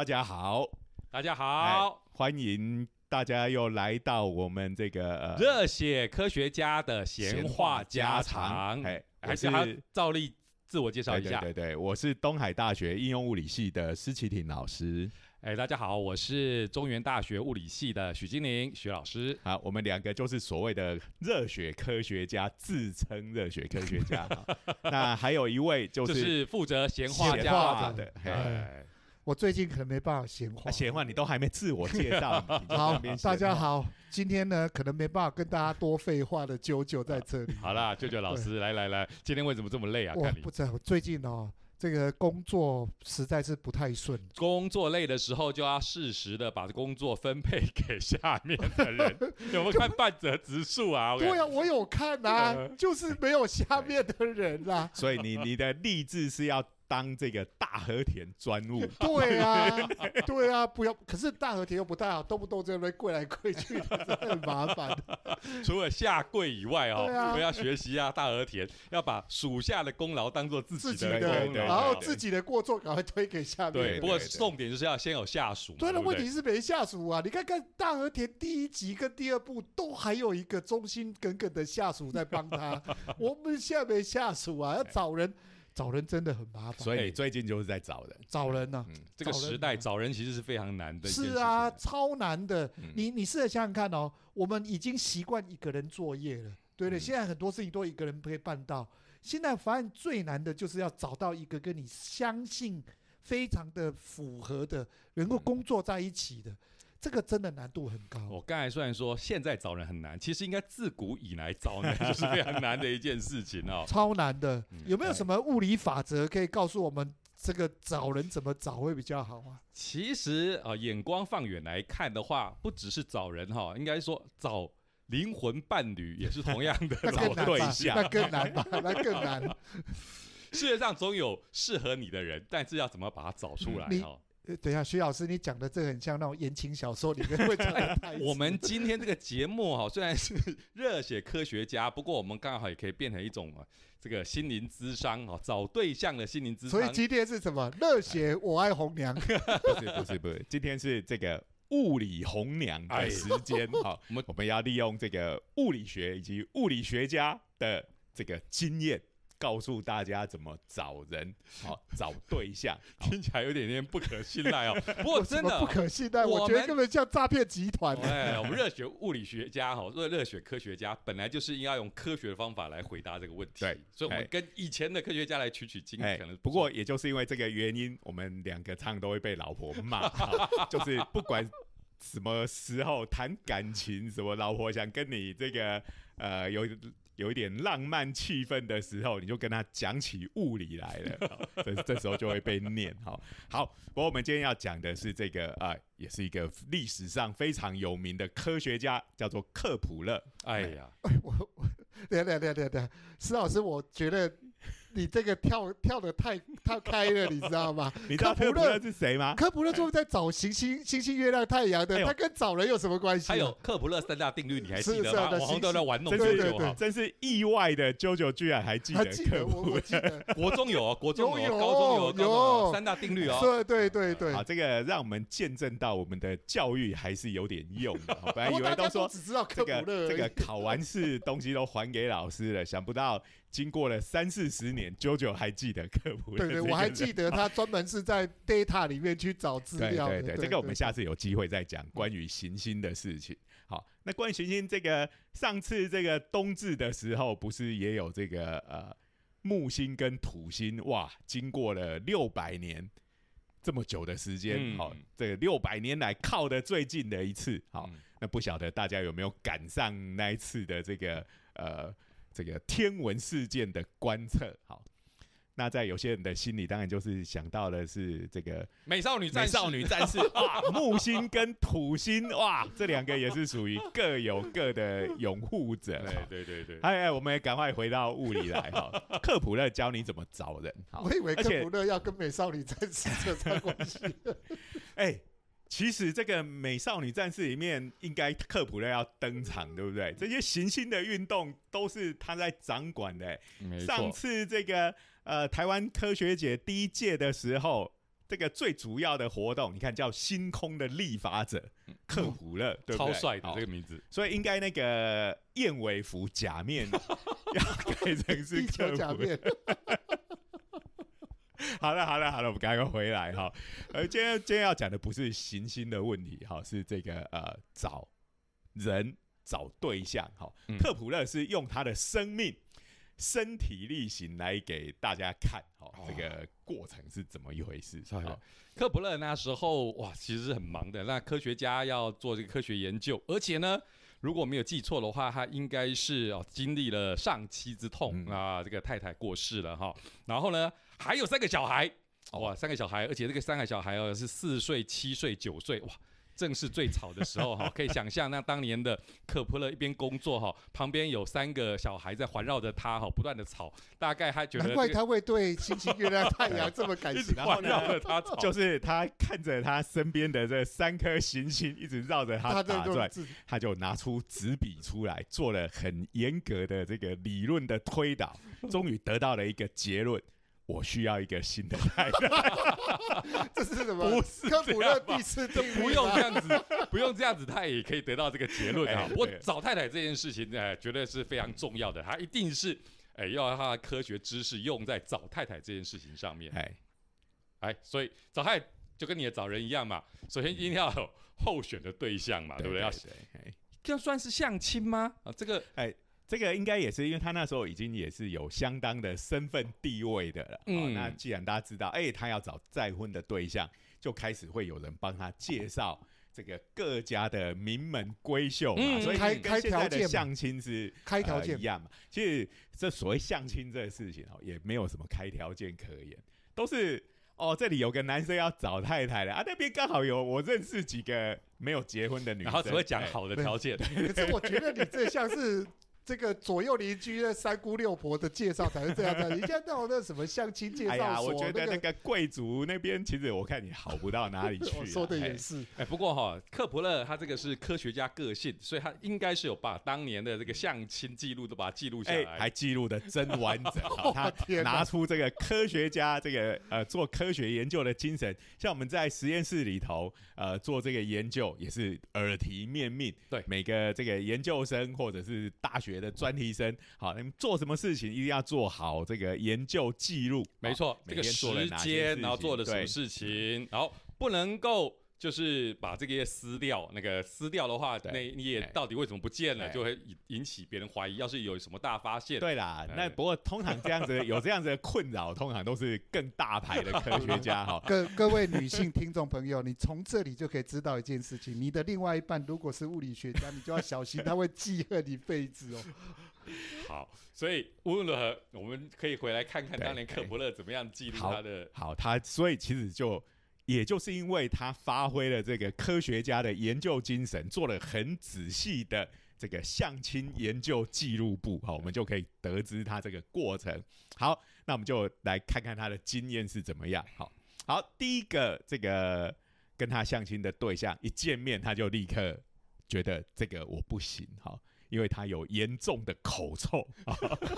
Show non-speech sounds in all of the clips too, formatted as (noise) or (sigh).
好，大家好，大家哎好，欢迎大家又来到我们这个呃热血科学家的闲话家常，哎，还是照例自我介绍一下。对对对对，我是东海大学应用物理系的施启廷老师。哎，大家好，我是中原大学物理系的许金玲许老师。好，我们两个就是所谓的热血科学家，自称热血科学家。(laughs) 那还有一位就就是是负责闲话家常话的，哎，我最近可能没办法闲话啊。闲话你都还没自我介绍，好。大家好，今天呢可能没办法跟大家多废话的啾啾在这里。好啦，舅舅老师，来来来，今天为什么这么累啊？我不知最近哦，这个工作实在是不太顺。工作累的时候，就要适时的把工作分配给下面的人。(laughs) 有没有看半泽直树啊？(laughs) 对啊，我有看啊 (laughs) 呃，就是没有下面的人啦。所以你你的励志是要当这个大和田专务，对啊，(laughs) 对啊，不要。可是大和田又不太好，动不动这边跪来跪去的，真的很麻烦。除了下跪以外哦，我们要学习啊，大和田要把属下的功劳当做自己的然后自己的过错赶快推给下面对。不过重点就是要先有下属嘛，对了，不问题是没下属啊！你看看大和田第一集跟第二部都还有一个忠心耿耿的下属在帮他，(laughs) 我们现在没下属啊，要找人，找人真的很麻烦。所以最近就是在找人。找人呢、嗯，这个时代找人其实是非常难的是啊，超难的。嗯你你试着想想看哦，我们已经习惯一个人作业了，对不对？嗯现在很多事情都一个人可以办到。现在发现最难的就是要找到一个跟你相信、非常的符合的，能够工作在一起的，这个真的难度很高。我刚才虽然说现在找人很难，其实应该自古以来找人 (laughs) 就是非常难的一件事情哦。超难的嗯。有没有什么物理法则可以告诉我们，这个找人怎么找会比较好啊？其实啊、呃眼光放远来看的话，不只是找人哈、应该说找灵魂伴侣也是同样的 (laughs) 那找？对象那更难吧？那更难。(laughs) 世界上总有适合你的人，但是要怎么把它找出来哈等一下，徐老师，你讲的这个很像那种言情小说里面会讲的台词。(laughs) 我们今天这个节目哈，虽然是热血科学家，不过我们刚好也可以变成一种啊，这个心灵咨商啊，找对象的心灵咨商。所以今天是什么？热血我爱红娘。(laughs) 不是不是不是，今天是这个物理红娘的时间。好，我们我们要利用这个物理学以及物理学家的这个经验，告诉大家怎么找人，好找对象。(laughs) 好听起来有点点不可信赖哦。(laughs) 不过真的不可信赖，我觉得根本像诈骗集团。哎，我们 (laughs) 热血物理学家哈，热热血科学家本来就是应该用科学的方法来回答这个问题。对所以我们哎跟以前的科学家来取取经，哎可能，不过也就是因为这个原因，我们两个常常都会被老婆骂，好就是不管什么时候谈感情，什么老婆想跟你这个呃有有一点浪漫气氛的时候，你就跟他讲起物理来了，好 (laughs) 这这时候就会被念。好，好，不过我们今天要讲的是这个啊、呃也是一个历史上非常有名的科学家，叫做克普勒。哎呀，我我等一下等一下等下等下，施老师，我觉得你这个跳跳的太太开了，你知道吗？(laughs) 你知道克普勒是谁吗？科普勒就是在找行星、星星、月亮、太阳的他跟找人有什么关系啊？还有科普勒三大定律，你还记得吗？网红都在玩弄对对。真是意外的，啾啾居然还记得还记得我，克普勒。我记得，国中有啊，国中有，高中有，有有三大定律哦。对对对对好，。这个让我们见证到我们的教育还是有点用的。好本来以为都说只知道这个科普勒这个考完试东西都还给老师了，想不到经过了三四十年，啾啾还记得科普。对对，我还记。得他专门是在 data 里面去找资对料的。对对，这个我们下次有机会再讲关于行星的事情。好，那关于行星这个，上次这个冬至的时候，不是也有这个呃木星跟土星？哇，经过了六百年这么久的时间，嗯好、这个六百年来靠的最近的一次，好，嗯那不晓得大家有没有赶上那一次的这个呃这个天文事件的观测？好，那在有些人的心里，当然就是想到的是这个美少女战士，美少女战士 (laughs) 哇，木星跟土星哇，这两个也是属于各有各的拥护者。对对对对，哎哎，我们也赶快回到物理来哈。(laughs) 克普勒教你怎么找人，好我，以为而且科普勒要跟美少女战士扯上关系。(laughs) 哎。其实这个美少女战士里面，应该克普勒要登场，对不对？这些行星的运动都是他在掌管的、没上，次这个呃台湾科学节第一届的时候，这个最主要的活动，你看叫星空的立法者克普勒，对不对？超帅的好。这个名字，所以应该那个燕尾服假面 (laughs) 要改成是克普勒。(laughs) 好了好了好了，我们赶快回来哈。呃，今天今天要讲的不是行星的问题，哈，是这个呃找人找对象。哈，嗯克普勒是用他的生命。身体力行来给大家看，好、哦这个过程是怎么一回事？是好科普勒那时候哇，其实是很忙的。那科学家要做这个科学研究，而且呢，如果没有记错的话，他应该是哦经历了丧妻之痛、嗯啊，这个太太过世了哈。然后呢，还有三个小孩，哇，三个小孩，而且这个三个小孩哦是四岁、七岁、九岁，哇。正是最吵的时候哈，(laughs) 可以想象那当年的科普勒一边工作哈，旁边有三个小孩在环绕着他哈，不断的吵，大概他觉得难怪他会对星星、月亮、太阳这么感 (laughs) 兴趣。然后呢环绕着他吵，(laughs) 就是他看着他身边的这三颗行星一直绕着他他打转，他就拿出纸笔出来，做了很严格的这个理论的推导，终于得到了一个结论：我需要一个新的太太。(laughs) 这是什么？不是科普勒这样吧第四定律不用这样子，不用这样子，他也可以得到这个结论啊哎。不过对找太太这件事情，哎，绝对是非常重要的，他一定是哎要让他的科学知识用在找太太这件事情上面。哎，哎，所以找太太就跟你的找人一样嘛，首先一定要有候选的对象嘛，对不对？要对，哎这样算是相亲吗？啊，这个这个应该也是因为他那时候已经也是有相当的身份地位的了。哦，嗯那既然大家知道，哎，他要找再婚的对象，就开始会有人帮他介绍。这个各家的名门闺秀嘛，嗯所以开开跟现在条件嘛的相亲是开条件呃一样嘛。其实这所谓相亲这个事情哦，也没有什么开条件可言，都是哦，这里有个男生要找太太了啊，那边刚好有我认识几个没有结婚的女生，然后只会讲哎好的条件，可是我觉得你这像是这个左右邻居的三姑六婆的介绍才是这样的。你现在到那什么相亲介哎呀，绍所，我觉得那那个个贵族那边，其实我看你好不到哪里去、啊。我 (laughs) 说的哎也是，哎，不过哈，克普勒他这个是科学家个性，所以他应该是有把当年的这个相亲记录都把它记录下哎、来。还记录的真完整、(laughs) 哦。他拿出这个科学家这个呃做科学研究的精神，像我们在实验室里头呃做这个研究，也是耳提面命。对每个这个研究生或者是大学的专题生，好，你们做什么事情一定要做好这个研究记录。没错，这个时间，然后做的什么事情，然后不能够就是把这个撕掉，那个撕掉的话，对那你也哎到底为什么不见了，哎就会引引起别人怀疑。要是有什么大发现，对啦，哎那不过通常这样子有这样子的困扰，通常都是更大牌的科学家 (laughs) 哈。各各位女性听众朋友，你从这里就可以知道一件事情：你的另外一半如果是物理学家，你就要小心，他会记恨一辈子哦。(laughs) 好，所以无论如何，我们可以回来看看当年克伯勒怎么样记录他的。好，他所以其实就也就是因为他发挥了这个科学家的研究精神，做了很仔细的这个相亲研究记录簿，好，我们就可以得知他这个过程。好，那我们就来看看他的经验是怎么样。好，好，第一个这个跟他相亲的对象一见面，他就立刻觉得这个我不行，好。因为他有严重的口臭，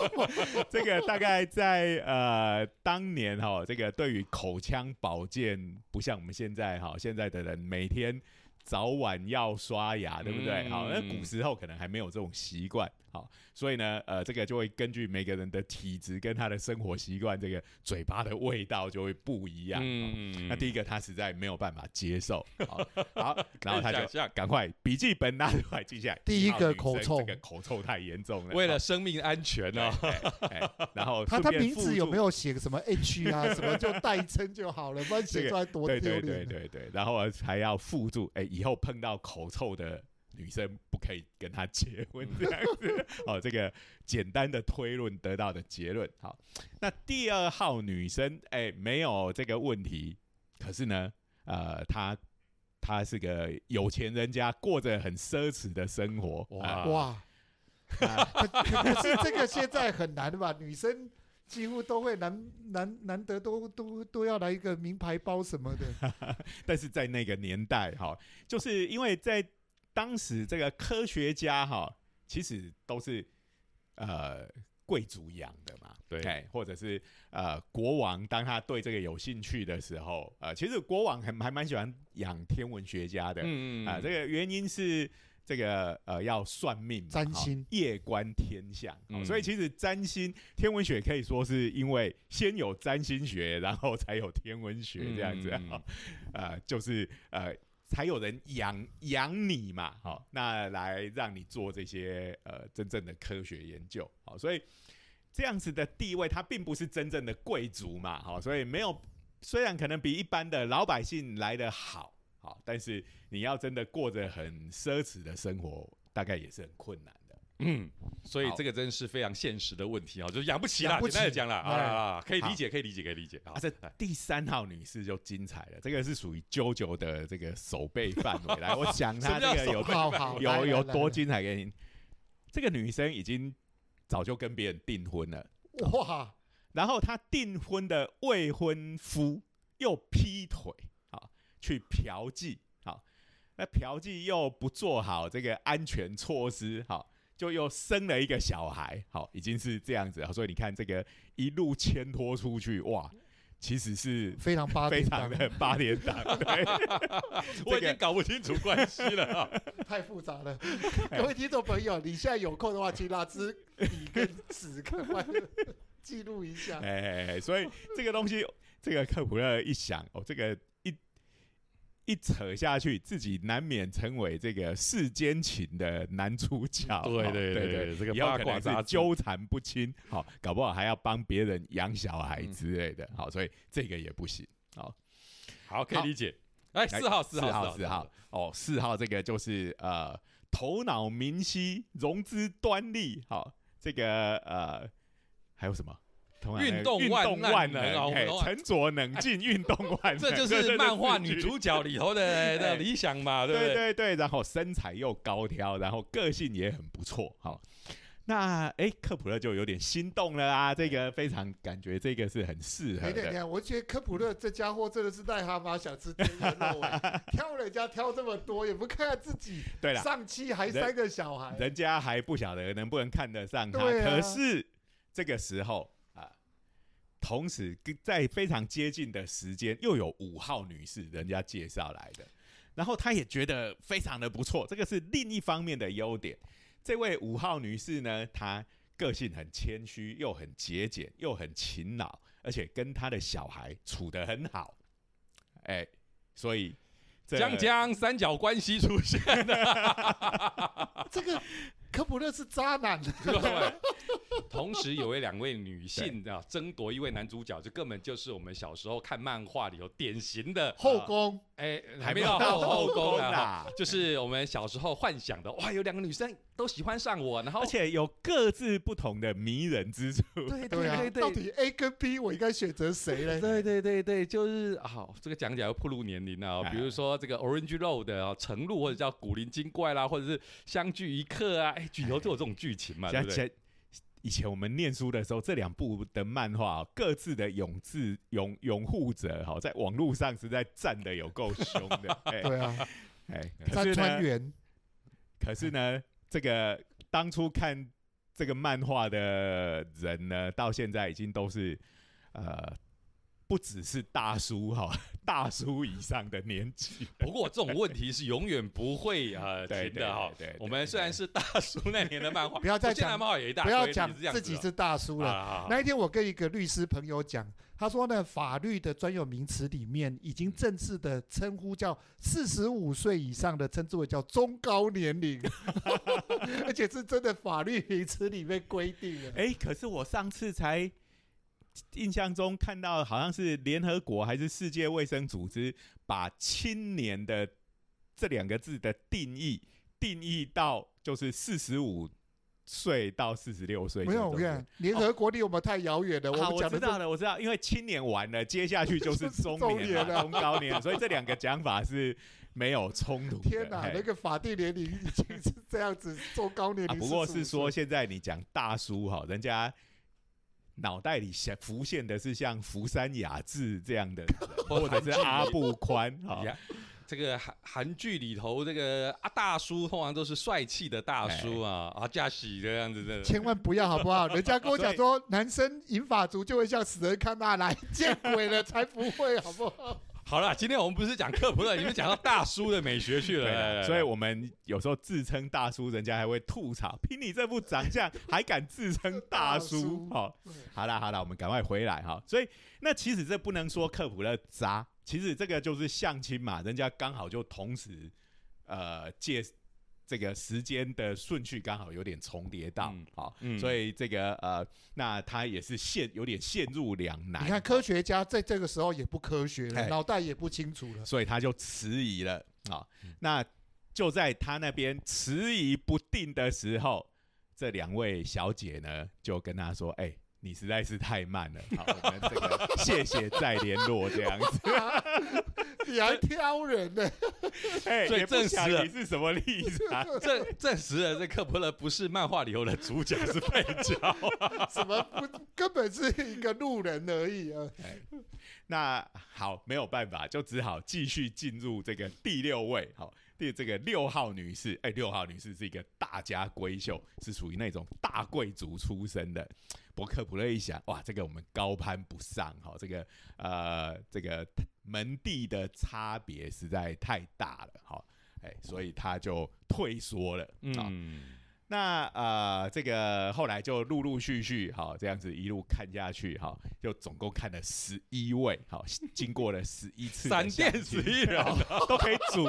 (laughs) 这个大概在呃当年哈、这个对于口腔保健不像我们现在哈、现在的人每天早晚要刷牙，对不对？嗯好，那古时候可能还没有这种习惯，好，所以呢，呃，这个就会根据每个人的体质跟他的生活习惯，这个嘴巴的味道就会不一样。嗯，嗯那第一个他实在没有办法接受，(laughs) 好，好，然后他就赶快笔记本拿出来记下来。第一个口臭这个口臭太严重了。为了生命安全呢、对哎哎然后 (laughs) 他他名字有没有？有写什么 H 啊？(laughs) 什么就代称就好了，不然写出来多对丢对对脸。啊对对，然后还要附注，哎，以后碰到口臭的女生不可以跟他结婚这样子。(laughs) 哦，这个简单的推论得到的结论。好，那第二号女生，哎，没有这个问题，可是呢，呃，她她是个有钱人家，过着很奢侈的生活。哇啊哇，啊 (laughs) 可可可是这个现在很难吧？女生几乎都会难难难得都都都要来一个名牌包什么的。(laughs) 但是在那个年代，哈，就是因为在当时这个科学家哈，其实都是呃贵族养的嘛，对。哎，或者是呃国王当他对这个有兴趣的时候，呃，其实国王还还蛮喜欢养天文学家的，嗯啊，这个原因是这个呃要算命嘛，占星。夜观天象，哦嗯。所以其实占星天文学可以说是因为先有占星学，(laughs) 然后才有天文学这样子，呃，就是呃才有人养养你嘛，好、那来让你做这些呃真正的科学研究，好、所以这样子的地位，他并不是真正的贵族嘛，好、所以没有虽然可能比一般的老百姓来的好，好、但是你要真的过着很奢侈的生活，大概也是很困难的。嗯，所以好这个真是非常现实的问题啊，就是养不起啦，养不简单的讲啦哎啊，可以理解，可以理解，可以理解啊啊，这第三号女士就精彩了，这个是属于啾啾的这个手背范围。来，我讲她这个有好有有多精彩给你。这个女生已经早就跟别人订婚了，哇，然后她订婚的未婚夫又劈腿，好去嫖妓，好，那嫖妓又不做好这个安全措施，好，就又生了一个小孩，好，已经是这样子，所以你看这个一路牵拖出去，哇，其实是非常八非常的八连档，(laughs) 对，我已经搞不清楚关系了啊。太复杂了。各位听众朋友，你现在有空的话，请拿支笔跟纸，赶快记录一下。哎，所以这个东西，这个克普勒一想，哦，这个一一扯下去，自己难免成为这个世间情的男主角。(laughs) 对哦对 (laughs) 对对，这个八卦是纠缠不清，好，搞不好还要帮别人养小孩之类的，好，所以这个也不行。好，好可以理解。哎，四号，四号，四号，四号，哦，四号这个就是呃，头脑明晰，融资端力，好，这个呃，还有什么？运动万能，沉着冷 (laughs) 静，运动万能，这就是漫画女主角里头的 (laughs) 的哎理想嘛，对不对对？然后身材又高挑，然后个性也很不错，好。那哎，科普勒就有点心动了啊！这个非常感觉这个是很适合哎，等的，等，我觉得科普勒这家伙真的是癞蛤蟆想吃天鹅肉哎，(laughs) 挑人家挑这么多，也不看看自己对了，上期还三个小孩，人家还不晓得能不能看得上他，啊可是这个时候啊，同时跟在非常接近的时间，又有五号女士人家介绍来的，然后她也觉得非常的不错，这个是另一方面的优点。这位五号女士呢，她个性很谦虚，又很节俭，又很勤劳，而且跟她的小孩处得很好，哎，所以这江江三角关系出现了。(laughs) (laughs) 这个科普勒是渣男，(laughs) 对，同时有位两位女性啊争夺一位男主角，这根本就是我们小时候看漫画里头典型的，后宫哎，还没有到后后宫啦，(laughs) 就是我们小时候幻想的，哇，有两个女生都喜欢上我，然后而且有各自不同的迷人之处。(laughs) 对对对，到底 A 跟 B 我应该选择谁呢？对对对对，就是好、这个讲起来要暴露年龄啊、哎比如说这个 Orange Road 啊，程路或者叫古灵精怪啦，或者是相聚一刻啊，哎，举头就有这种剧情嘛，对不对？以前我们念书的时候，这两部的漫画、哦、各自的永志拥拥护者，哈，在网络上实在站的有够凶的。(laughs) 哎对啊，哎，可是呢，可是呢，这个当初看这个漫画的人呢，到现在已经都是呃，不只是大叔哈，(laughs) 大叔以上的年纪。不过这种问题是永远不会呃 (laughs) 对停的哈。我们虽然是大叔那年的漫画，不要再讲漫画也一大不，要讲自己是大叔了。啊那一天我跟一个律师朋友讲，他说呢，法律的专有名词里面已经正式的称呼叫四十五岁以上的称之为叫中高年龄，(laughs) 而且是真的法律名词里面规定的。哎、可是我上次才印象中看到，好像是联合国还是世界卫生组织把青年的这两个字的定义定义到就是四十五岁到四十六岁。没有，我跟你讲，联合国离我们太遥远了。好，们讲的是我知道了，我知道，因为青年完了，接下去就是中 (laughs) 中年中高年，所以这两个讲法是没有冲突的。天哪，那个法定年龄已经是这样子，中高年啊，龄、不过是说现在你讲大叔哈，人家脑袋里想浮现的是像福山雅治这样的，(laughs) 或者是阿布宽哈。呀这个韩韩剧里头这个啊大叔通常都是帅气的大叔啊，啊驾驶这样子的。千万不要好不好？人家跟我讲说，(laughs) 男生银发族就会像死人看那来，(laughs) 见鬼了才不会好不好？好了，今天我们不是讲科普了，你们讲到大叔的美学去对了，(laughs) 对，所以我们有时候自称大叔，人家还会吐槽，凭你这副长相还敢自称大叔？好，好啦好啦，我们赶快回来哈。所以那其实这不能说科普了渣，其实这个就是相亲嘛，人家刚好就同时呃借这个时间的顺序刚好有点重叠到嗯，好，嗯所以这个呃，那他也是陷有点陷入两难。你看科学家在这个时候也不科学哎了，脑袋也不清楚了。所以他就迟疑了啊、嗯那就在他那边迟疑不定的时候，这两位小姐呢就跟他说：“哎、你实在是太慢了，(laughs) 好，我们这个谢谢再联络这样子。(laughs) 你还挑人呢？(laughs) 哎、所以也不想证实了你是什么例子啊？证证实了这克普勒不是漫画里头的主角，是配角。什么不根本是一个路人而已啊！那好，没有办法，就只好继续进入这个第六位，好，第这个六号女士，哎、六号女士是一个大家闺秀，是属于那种大贵族出身的。伯克普勒一想，哇，这个我们高攀不上，哈，这个呃，这个门第的差别实在太大了，哈，哎、所以他就退缩了，啊、嗯，那呃，这个后来就陆陆续续，好这样子一路看下去，哈，就总共看了十一位，好，经过了十一次的闪电十一人 (laughs) 都可以组，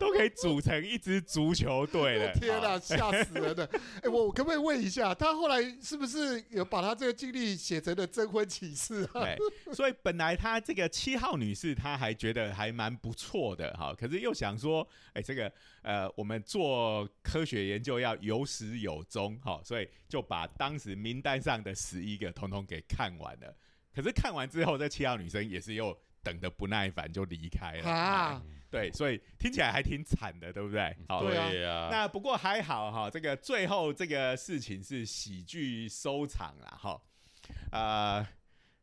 都可以组成一支足球队了。(laughs) 天哪，好吓死人了！(laughs) 哎，我我可不可以问一下，他后来是不是有把他这个经历写成了征婚启事啊？对，所以本来他这个七号女士，她还觉得还蛮不错的哈，可是又想说，哎、这个呃，我们做科学研究要有始有终哈，所以就把当时名单上的十一个统统给看完了。可是看完之后，这七号女生也是又等的不耐烦，就离开了。啊，对，所以听起来还挺惨的，对不对？好，对啊呀，那不过还好哈，这个最后这个事情是喜剧收场了哈。呃，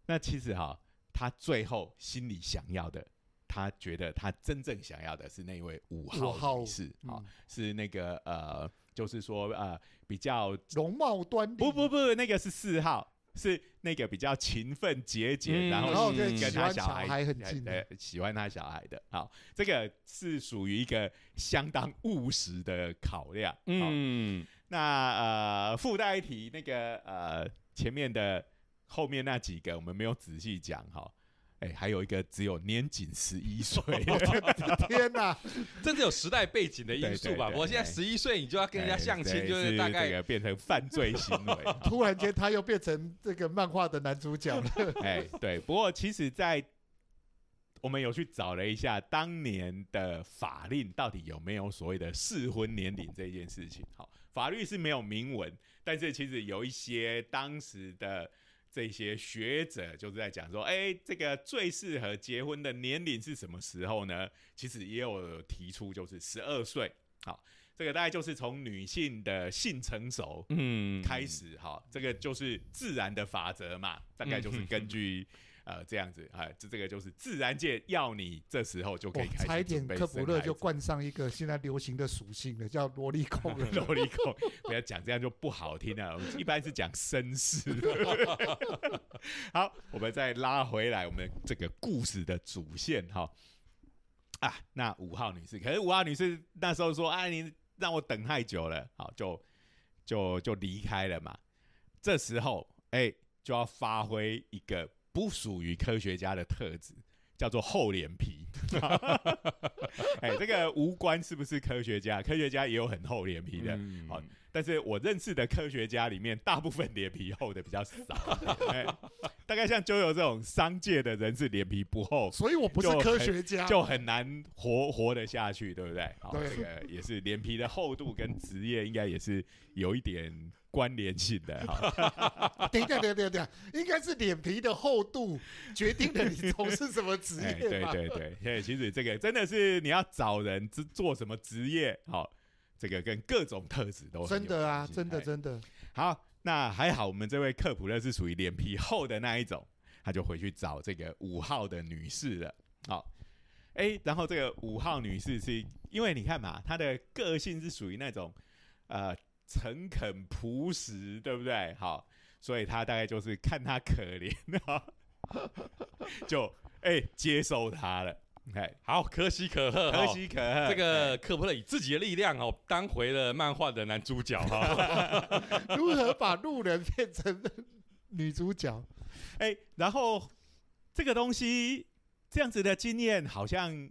那其实哈，他最后心里想要的，他觉得他真正想要的是那位五五号号女士啊、嗯是那个呃，就是说呃比较容貌端不，不不，那个是四号。是那个比较勤奋节俭，嗯然然后后对喜欢跟他小小孩很近的呃，喜欢他小孩的。好，这个是属于一个相当务实的考量。嗯，嗯，那呃，附带一提，那个呃，前面的后面那几个我们没有仔细讲哈。哎、还有一个只有年仅十一岁的，(laughs) (laughs) 天哪！这是有时代背景的因素吧？我现在十一岁，你就要跟人家相亲，哎就是大这概个变成犯罪行为。(laughs) 突然间他又变成这个漫画的男主角了。哎，对，不过其实，在我们有去找了一下当年的法令到底有没有所谓的适婚年龄这件事情。好，法律是没有明文，但是其实有一些当时的这些学者就是在讲说，哎，这个最适合结婚的年龄是什么时候呢？其实也有提出，就是十二岁。好，这个大概就是从女性的性成熟嗯开始哈，这个就是自然的法则嘛，大概就是根据呃这样子啊，这这个就是自然界要你这时候就可以开差一点始准备科普勒就冠上一个现在流行的属性了，叫萝莉控。(laughs) 萝莉控，不要讲这样就不好听了。我们一般是讲绅士。(laughs) 好，我们再拉回来我们这个故事的主线哈。啊，那五号女士，可是五号女士那时候说：“啊，你让我等太久了。”好，就就就离开了嘛。这时候，哎、就要发挥一个不属于科学家的特质，叫做厚脸皮。(laughs) 哎、这个无关是不是科学家，科学家也有很厚脸皮的。嗯好但是我认识的科学家里面，大部分脸皮厚的比较少。(laughs) 哎，大概像周游这种商界的人是脸皮不厚，所以我不是就科很学家，就很难活活得下去，对不对？好，对这个也是脸皮的厚度跟职业应该也是有一点关联性的。哈，(laughs) 等一下，等一下，等一下，应该是脸皮的厚度决定了你从事什么职哎，业吧？对对对，所以其实这个真的是你要找人做做什么职业，好，这个跟各种特质都真的啊，真的哎真的，好，那还好，我们这位克普勒是属于脸皮厚的那一种，他就回去找这个五号的女士了。好，哎，然后这个五号女士是因为你看嘛，她的个性是属于那种呃诚恳朴实，对不对？好，所以他大概就是看他可怜啊，就哎接受他了。OK，好，可喜可贺，可喜可贺。这个科普勒以自己的力量哦，当回了漫画的男主角哈。(laughs) 如何把路人变成女主角？哎，然后这个东西这样子的经验，好像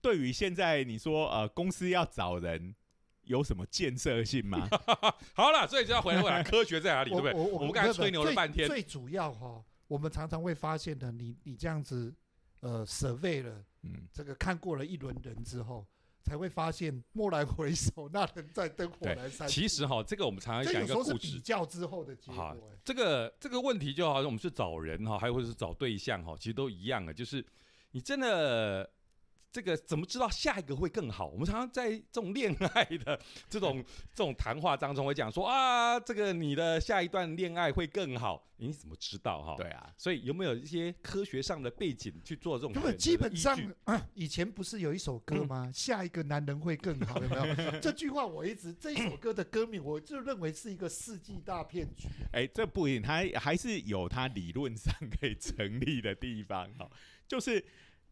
对于现在你说呃公司要找人有什么建设性吗？(laughs) 好了，所以就要回来问 (laughs) 科学在哪里，对不对？我们刚才吹牛了半天，最主要哈，我们常常会发现的，你你这样子。呃，survey 了，嗯，这个看过了一轮人之后，才会发现蓦然回首，那人在灯火阑珊。其实哈，这个我们常常讲一个故事，比较之后的结果。这个这个问题就好像我们去找人哈，还有或者是找对象哈，其实都一样的，就是你真的。这个怎么知道下一个会更好？我们常常在这种恋爱的这种 (laughs) 这种谈话当中会讲说啊，这个你的下一段恋爱会更好，你怎么知道哈？对啊，所以有没有一些科学上的背景去做这种？因为基本上啊以前不是有一首歌吗？(laughs) 下一个男人会更好，有没有？这句话我一直这一首歌的歌名，我就认为是一个世纪大骗局。哎，这不一定，它还是有它理论上可以成立的地方哈，就是。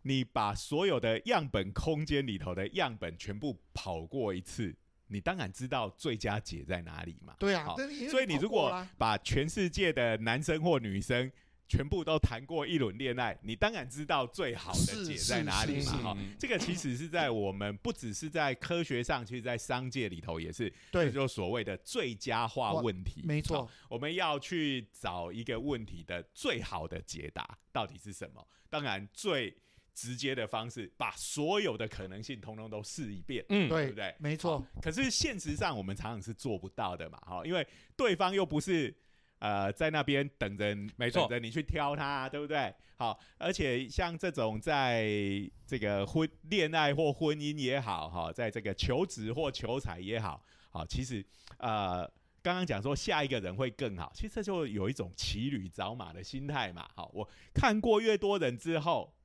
你把所有的样本空间里头的样本全部跑过一次，你当然知道最佳解在哪里嘛。对啊，所以你如果把全世界的男生或女生全部都谈过一轮恋爱，你当然知道最好的解在哪里嘛。哈，这个其实是在我们不只是在科学上，其实在商界里头也是，对，就所谓的最佳化问题。没错，我们要去找一个问题的最好的解答到底是什么？当然最。直接的方式，把所有的可能性通通都试一遍，嗯，对不对？没错。可是现实上，我们常常是做不到的嘛，哈，因为对方又不是呃在那边等着，没错，等着你去挑他，对不对？好，而且像这种在这个婚恋爱或婚姻也好，哈，在这个求职或求财也好，好，其实呃，刚刚讲说下一个人会更好，其实这就有一种骑驴找马的心态嘛。好，我看过越多人之后，我。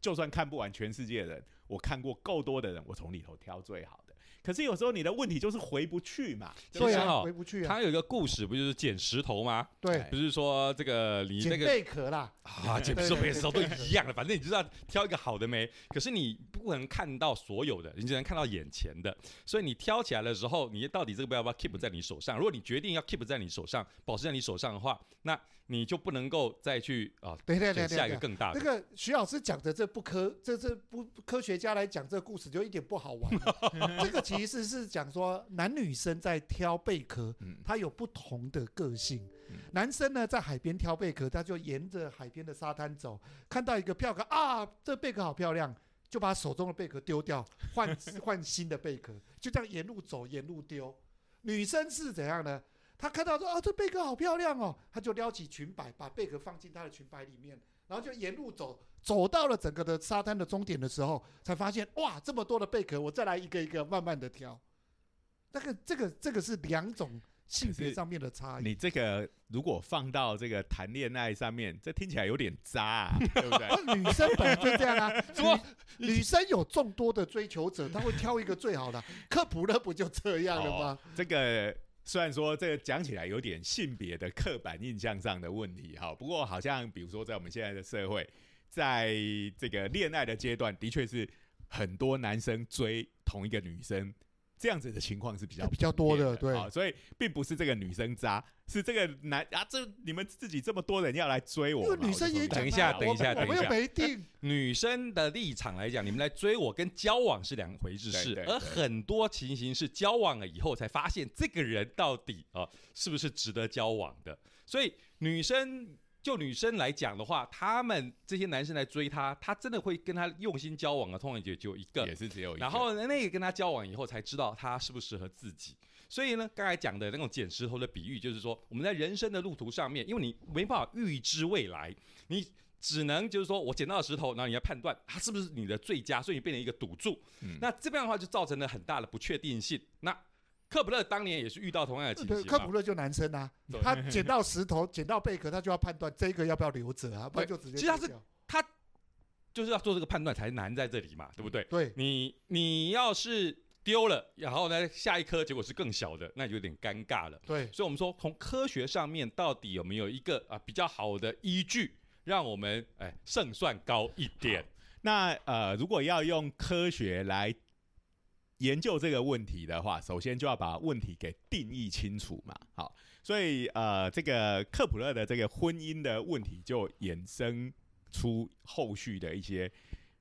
就算看不完全世界的人，我看过够多的人，我从里头挑最好的。可是有时候你的问题就是回不去嘛，对啊，回不去。他有一个故事，不就是捡石头吗？对，不是说这个你那个贝壳啦啊，捡石头、捡石头都一样的，反正你就是要挑一个好的没。可是你不能看到所有的，你只能看到眼前的。所以你挑起来的时候，你到底这个要不要 keep 在你手上？如果你决定要 keep 在你手上，保持在你手上的话，那。你就不能够再去啊？对对对下一个更大的。那个徐老师讲的这不科，这这不科学家来讲这个故事就一点不好玩。(laughs) 这个其实是讲说男女生在挑贝壳，他有不同的个性。男生呢在海边挑贝壳，他就沿着海边的沙滩走，看到一个漂壳啊，这贝壳好漂亮，就把手中的贝壳丢掉，换 (laughs) 换新的贝壳，就这样沿路走，沿路丢。女生是怎样呢？他看到说啊，这贝壳好漂亮哦，他就撩起裙摆，把贝壳放进他的裙摆里面，然后就沿路走，走到了整个的沙滩的终点的时候，才发现哇，这么多的贝壳，我再来一个一个慢慢的挑。那个这个这个是两种性别上面的差异。你这个如果放到这个谈恋爱上面，这听起来有点渣，啊，(laughs) 对不对？女生本来就这样啊，女女生有众多的追求者，她会挑一个最好的。科普勒不就这样了吗？这个。虽然说这个讲起来有点性别的刻板印象上的问题哈，不过好像比如说在我们现在的社会，在这个恋爱的阶段，的确是很多男生追同一个女生。这样子的情况是比较比较多的，对，所以并不是这个女生渣，是这个男啊，这你们自己这么多人要来追我，女生也等一下，等一下，等一下，没定。(laughs) 女生的立场来讲，你们来追我跟交往是两回事，是而很多情形是交往了以后才发现这个人到底啊是不是值得交往的，所以女生。就女生来讲的话，他们这些男生来追她，她真的会跟她用心交往的。通常也就一个，也是只有一个。然后那个跟他交往以后，才知道他适不适合自己。所以呢，刚才讲的那种捡石头的比喻，就是说我们在人生的路途上面，因为你没办法预知未来，你只能就是说我捡到了石头，然后你要判断它是不是你的最佳，所以你变成一个赌注。那这样的话就造成了很大的不确定性。那克普勒当年也是遇到同样的情形。克普勒就男生啊，他捡到石头、捡到贝壳，他就要判断这个要不要留着啊，不然就直接。其实他是他就是要做这个判断才难在这里嘛，对不对？对，你你要是丢了，然后呢下一颗结果是更小的，那就有点尴尬了。对，所以我们说从科学上面到底有没有一个啊比较好的依据，让我们哎胜算高一点？那呃，如果要用科学来研究这个问题的话，首先就要把问题给定义清楚嘛。好，所以呃，这个克普勒的这个婚姻的问题就衍生出后续的一些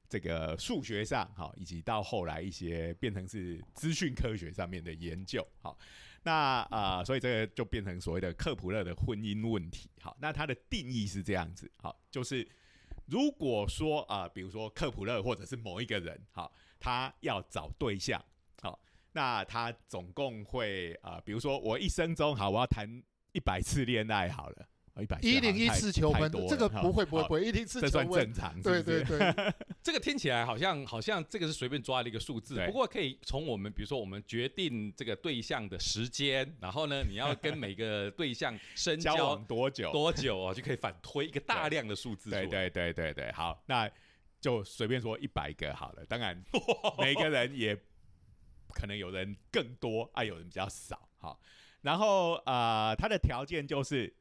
这个数学上好，以及到后来一些变成是资讯科学上面的研究。好，那啊、所以这个就变成所谓的克普勒的婚姻问题。好，那它的定义是这样子，好，就是。如果说啊、比如说克普勒或者是某一个人，好，他要找对象，好，那他总共会啊、呃，比如说我一生中好，我要谈一百次恋爱好了，一百一零一次求婚，这个不会不会不会，一零次这求婚，算正常，对对对，(laughs) 这个听起来好像好像这个是随便抓的一个数字，不过可以从我们比如说我们决定这个对象的时间，然后呢，你要跟每个对象深交 (laughs) 交往多久？多久哦，就可以反推一个大量的数字出来。对对对对对，好，那就随便说一百个好了。当然，(laughs) 每个人也可能有人更多啊，有人比较少。好，然后呃，他的条件就是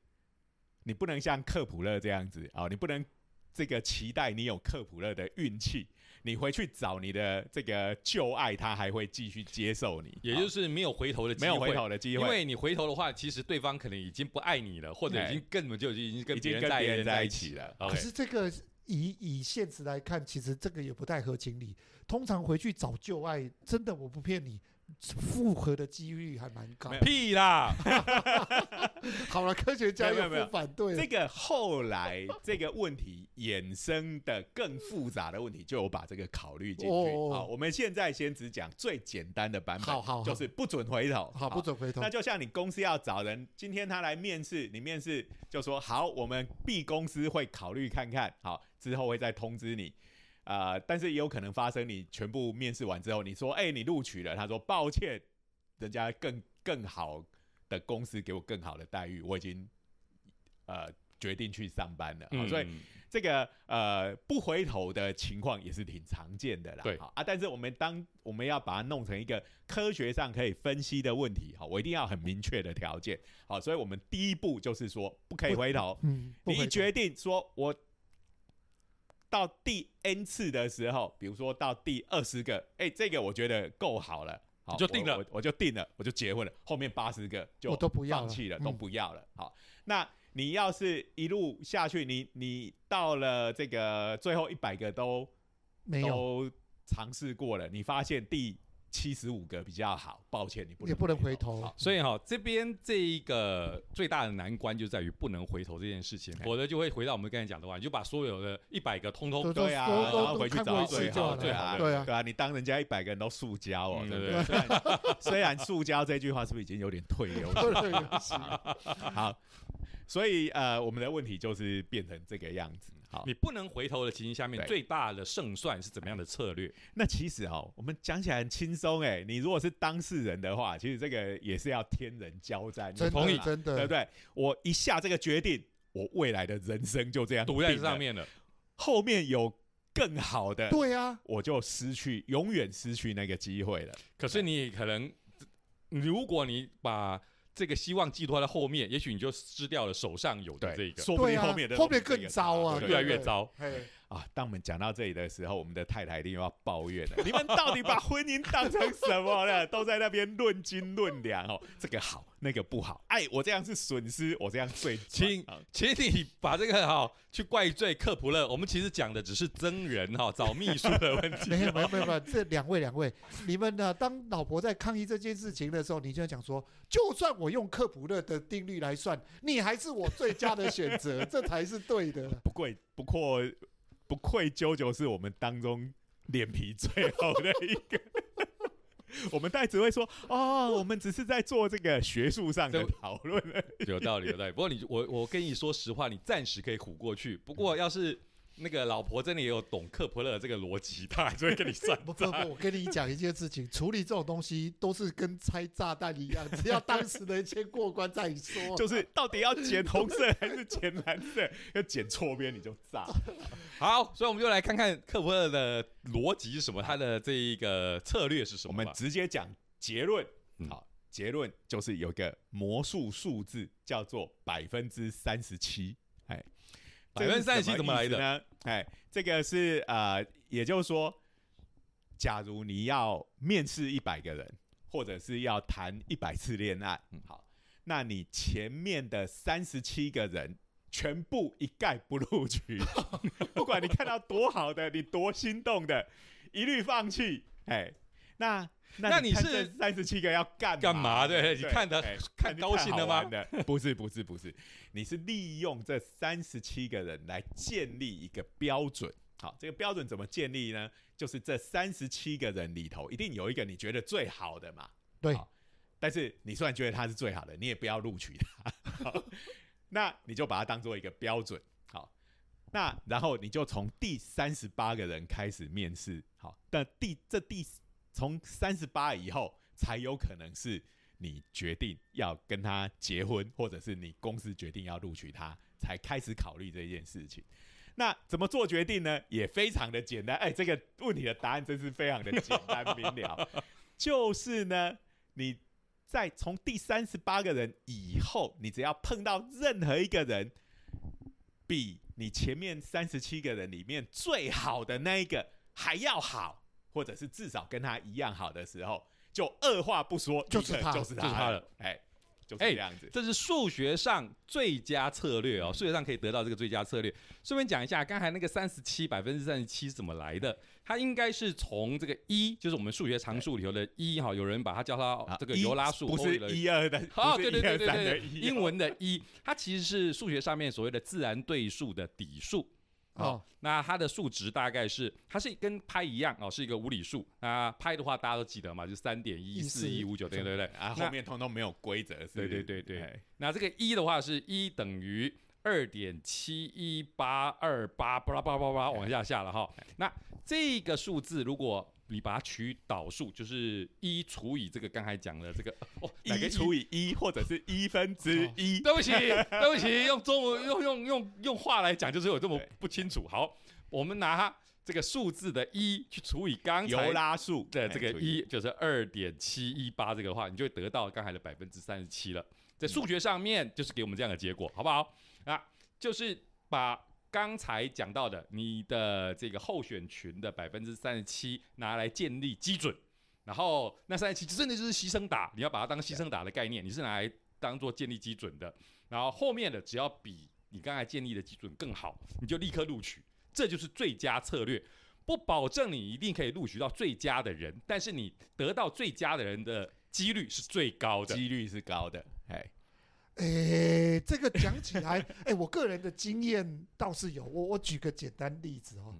你不能像克普勒这样子啊、哦，你不能这个期待你有克普勒的运气，你回去找你的这个旧爱，他还会继续接受你，也就是没有回头的机会，没有回头的机会，因为你回头的话，其实对方可能已经不爱你了，或者已经根本就已经跟已经别人在跟别人在在一起了。可是这个以以现实来看，其实这个也不太合情理。通常回去找旧爱，真的我不骗你，复合的几率还蛮高屁啦！(laughs) 好了，科学家又没有没有不反对了这个后来这个问题衍生的更复杂的问题，就有把这个考虑进去。哦好，我们现在先只讲最简单的版本，好好好就是不准回头。好不准回头那。就像你公司要找人，今天他来面试，你面试就说好，我们 B 公司会考虑看看，好，之后会再通知你。呃，但是也有可能发生，你全部面试完之后，你说，哎、你录取了，他说抱歉，人家更更好的公司给我更好的待遇，我已经呃决定去上班了。好所以嗯这个呃不回头的情况也是挺常见的啦。对好啊，但是我们当我们要把它弄成一个科学上可以分析的问题，好，我一定要很明确的条件。好，所以我们第一步就是说不可以回头。嗯，你一决定说我到第 n 次的时候，比如说到第二十个，哎、这个我觉得够好了。好，就定了我我我就定了，我就结婚了。后面八十个就我都不要放弃了，嗯都不要了。好，那你要是一路下去，你你到了这个最后一百个都没有，都尝试过了，你发现第七十五个比较好，抱歉，你不能也不能回头好所以哈、这边这一个最大的难关就在于不能回头这件事情，否则就会回到我们刚才讲的话，你就把所有的一百个通通都对啊，都然后回去找最好最好对啊，对啊，你当人家一百个人都塑胶哦，嗯对不对对？虽然虽然塑胶这句话是不是已经有点退流行？对游戏好，所以呃，我们的问题就是变成这个样子。好，你不能回头的情形下面，最大的胜算是怎么样的策略？那其实哦，我们讲起来很轻松哎。你如果是当事人的话，其实这个也是要天人交战，你同意真的，对不对？我一下这个决定，我未来的人生就这样赌在上，面了，后面有更好的，对啊，我就失去，永远失去那个机会了。可是你可能，如果你把这个希望寄托在后面，也许你就失掉了手上有的这个，说不定后面的后面更糟啊，越来越糟。嘿啊！当我们讲到这里的时候，我们的太太一定又要抱怨了：你们到底把婚姻当成什么了？(laughs) 都在那边论斤论两哦，这个好，那个不好。哎，我这样是损失，我这样最请啊请你把这个哈、去怪罪克普勒，我们其实讲的只是真人哈、找秘书的问题。(laughs) 没有没有没有没有，这两位两位，你们呢？当老婆在抗议这件事情的时候，你就要讲说，就算我用克普勒的定律来算，你还是我最佳的选择，这才是对的。不贵不过不愧啾啾是我们当中脸皮最厚的一个。(laughs) 我们大概只会说哦，我们只是在做这个学术上的讨论。有道理，有道理。不过你我我跟你说实话，你暂时可以唬过去。不过要是那个老婆真的也有懂克普勒这个逻辑，她还是会跟你算 (laughs) 不不不，我跟你讲一件事情，处理这种东西都是跟拆炸弹一样，只要当时人先过关再说。(laughs) 就是到底要剪红色还是剪蓝色？要剪错边你就炸。(laughs) 好，所以我们就来看看克普勒的逻辑是什么，他的这一个策略是什么。我们直接讲结论嗯。好，结论就是有个魔术数字叫做百分之三十七。哎，百分之三十七怎么来的？呢？哎，这个是呃，也就是说，假如你要面试一百个人，或者是要谈一百次恋爱，嗯好，那你前面的三十七个人。全部一概不录取，(laughs) 不管你看到多好的，你多心动的，一律放弃。哎，那 (laughs) 那你是三十七个要干干嘛？对，你看的哎看高兴了吗？的 (laughs) 不是不是不是，你是利用这三十七个人来建立一个标准。好，这个标准怎么建立呢？就是这三十七个人里头，一定有一个你觉得最好的嘛。对但是你虽然觉得他是最好的，你也不要录取他。好那你就把它当做一个标准。好，那然后你就从第三十八个人开始面试。好，但第这第从三十八以后，才有可能是你决定要跟他结婚，或者是你公司决定要录取他，才开始考虑这件事情。那怎么做决定呢？也非常的简单。哎，这个问题的答案真是非常的简单明了，(laughs) 就是呢，你在从第三十八个人以后，你只要碰到任何一个人比你前面三十七个人里面最好的那一个还要好，或者是至少跟他一样好的时候，就二话不说，就是他就是他了。哎，就是哎这样子。这是数学上最佳策略哦，数学上可以得到这个最佳策略。顺便讲一下，刚才那个三十七百分之三十七是怎么来的？它应该是从这个一，就是我们数学常数里头的一哈，有人把它叫它啊这个一尤拉数，不是一二的，哦，对对对对对，英文的一，它其实是数学上面所谓的自然对数的底数。哦哦，那它的数值大概是，它是跟拍一样哦，是一个无理数。那拍的话大家都记得嘛，就是三点一四一五九，对对对。啊，那后面通通没有规则，是对对对对哎那这个一的话是一等于二点七一八二八，巴拉巴拉巴拉往下下了哈。那这个数字如果你把它取导数，就是一除以这个刚才讲的这个哦，(laughs) 哪个一除以一或者是一分之一，对不起，对不起，用中文用用用用话来讲，就是有这么不清楚。好，我们拿这个数字的一去除以刚才尤拉数的这个一，就是二点七一八这个话，你就会得到刚才的百分之三十七了。在数学上面，就是给我们这样的结果，好不好？啊，就是把刚才讲到的你的这个候选群的百分之三十七拿来建立基准，然后那三十七真的就是牺牲打，你要把它当牺牲打的概念，你是拿来当做建立基准的。然后后面的只要比你刚才建立的基准更好，你就立刻录取，这就是最佳策略。不保证你一定可以录取到最佳的人，但是你得到最佳的人的几率是最高的。几率是高的，哎，哎，这个讲起来，哎，我个人的经验倒是有。我我举个简单例子哦，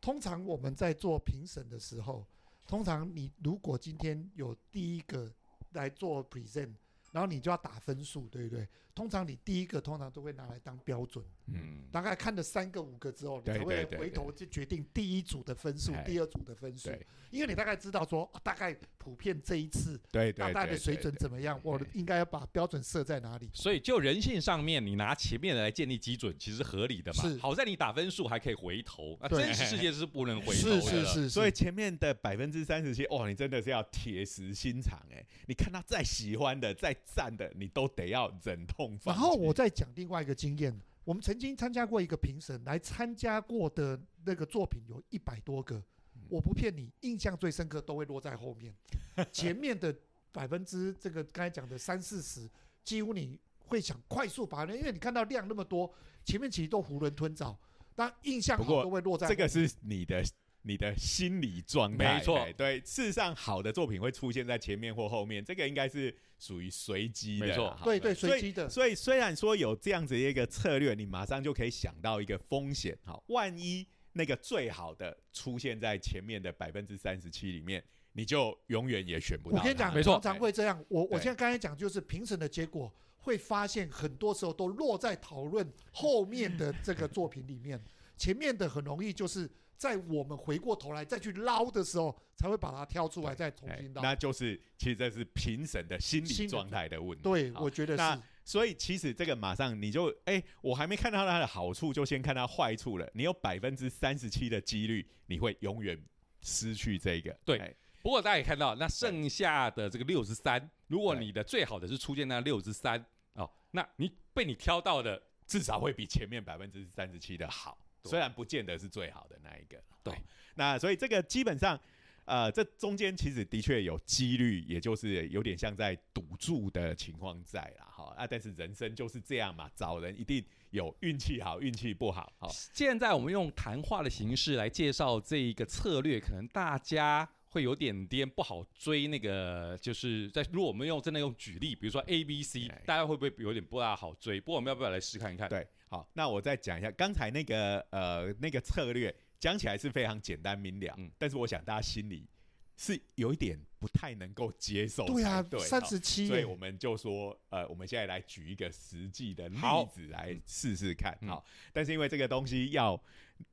通常我们在做评审的时候，通常你如果今天有第一个来做 present，然后你就要打分数，对不对？通常你第一个通常都会拿来当标准，嗯，大概看了三个五个之后，你才会回头就决定第一组的分数哎，第二组的分数，因为你大概知道说，哦大概普遍这一次对大概的水准怎么样，我应该要把标准设在哪里。所以就人性上面，你拿前面的来建立基准，其实合理的嘛。是。好在你打分数还可以回头，啊，真实世界是不能回头是的。是。是是，所以前面的百分之三十七，哇，你真的是要铁石心肠哎！你看到再喜欢的、再赞的，你都得要忍痛然后我再讲另外一个经验，我们曾经参加过一个评审，来参加过的那个作品有一百多个，我不骗你，印象最深刻都会落在后面，(laughs) 前面的百分之这个刚才讲的三四十，几乎你会想快速把它，因为你看到量那么多，前面其实都囫囵吞枣，但印象好都会落在这个是你的你的心理状态，没错哎对，事实上好的作品会出现在前面或后面，这个应该是属于随机的，没错对对随机的，所以虽然说有这样子一个策略，你马上就可以想到一个风险，好，万一那个最好的出现在前面的百分之三十七里面，你就永远也选不到。我跟你讲，没错常常会这样。我我现在刚才讲就是评审的结果，会发现很多时候都落在讨论后面的这个作品里面。前面的很容易就是在我们回过头来再去捞的时候，才会把它挑出来，再重哎新捞。那就是其实这是评审的心心理理状态的问题。对，我觉得那是。所以其实这个马上你就哎、我还没看到它的好处，就先看它坏处了。你有百分之三十七的几率，你会永远失去这个。对哎不过大家也看到，那剩下的这个六十三，如果你的最好的是出现那六十三哦，那你被你挑到的，至少会比前面百分之三十七的好，对虽然不见得是最好的那一个。对那所以这个基本上，呃，这中间其实的确有几率，也就是有点像在赌注的情况在啦，哈啊，但是人生就是这样嘛，找人一定有运气好，运气不好，好，(laughs) 现在我们用谈话的形式来介绍这一个策略，可能大家会有点点不好追。那个就是在如果我们用真的用举例，比如说 A、B、C，哎大家会不会有点不大好追？不过我们要不要来试看一看？对，好，那我再讲一下刚才那个呃那个策略，讲起来是非常简单明了，嗯但是我想大家心里是有一点不太能够接受对啊，对，三十七，所以我们就说，呃，我们现在来举一个实际的例子来试试看，嗯好。但是因为这个东西要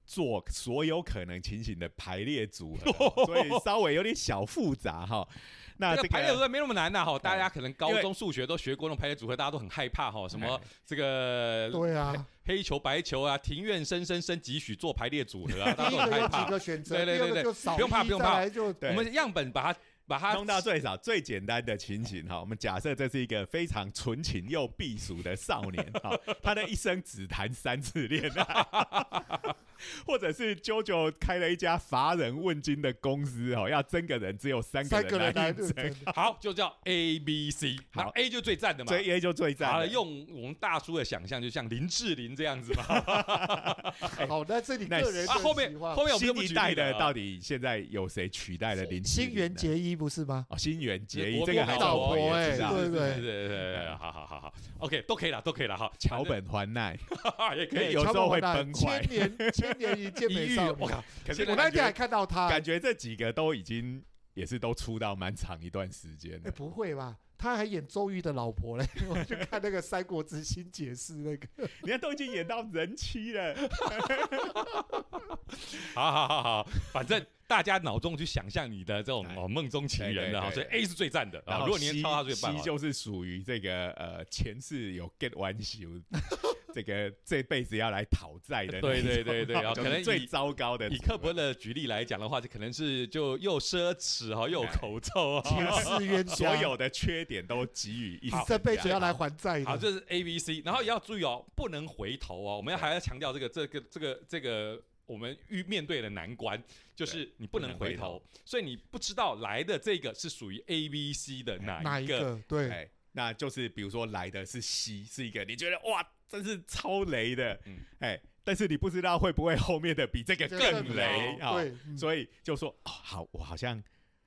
做所有可能情形的排列组合，(laughs) 所以稍微有点小复杂哈。(laughs) 那这这个排列组合没那么难呐、哈，大家可能高中数学都学过那种排列组合，大家都很害怕哈，什么哎这个对啊，黑球白球啊，庭院深深深几许做排列组合啊，(laughs) 大家都很害怕几。个选择，对对对不用怕不用怕就我们样本把它把它弄到最少最简单的情形哈。我们假设这是一个非常纯情又避暑的少年哈，他的一生只谈三次恋爱。(laughs) 或者是 JoJo 开了一家乏人问津的公司哦，要争个人只有三个人人来认来应征，真。好，就叫 A B C。好好，A 就最赞的嘛。所以 A 就最赞好了，用我们大叔的想象，就像林志玲这样子嘛。(laughs) 好，那这里那个人的啊，后面喜欢后面我们就不新一代的到底现在有谁取代了林志新玲新垣结衣不是吗？哦，新垣结衣国这个还是老我婆哎也知道对不对对对对对，好好好好，OK，都可以了，都可以了哈。桥本环奈，也可以。有时候会乔崩坏千年千年一见美少女。(laughs) 我靠！可是我那天还看到他，感觉这几个都已经也是都出道蛮长一段时间哎，了。不会吧？他还演周瑜的老婆嘞！(laughs) 我去看那个《三国志新解释》那个，你看都已经演到人妻了，(laughs) 好好好好，反正大家脑中去想象你的这种哎哦梦中情人的哈，所以 A 是最赞的啊。如果你能 C 挑他最棒就是属于这个呃前世有 get 完修，这个这辈子要来讨债的那对对种对对 (laughs) 就是可能最糟糕的。以刻薄的举例来讲的话，就可能是就又奢侈哈，又口臭前哈。世冤所，有的缺点都给予这辈子要来价还债好，的。这是 A B C，然后也要注意哦，不能回头哦。我们要还要强调这个这个这个这个我们遇面对的难关，就是你不能回头，所以你不知道来的这个是属于 A B C 的哪一个。哪一个？对，哎，那就是比如说来的是 C，是一个你觉得哇，真是超雷的，嗯哎，但是你不知道会不会后面的比这个更雷啊，所以就说哦，好，我好像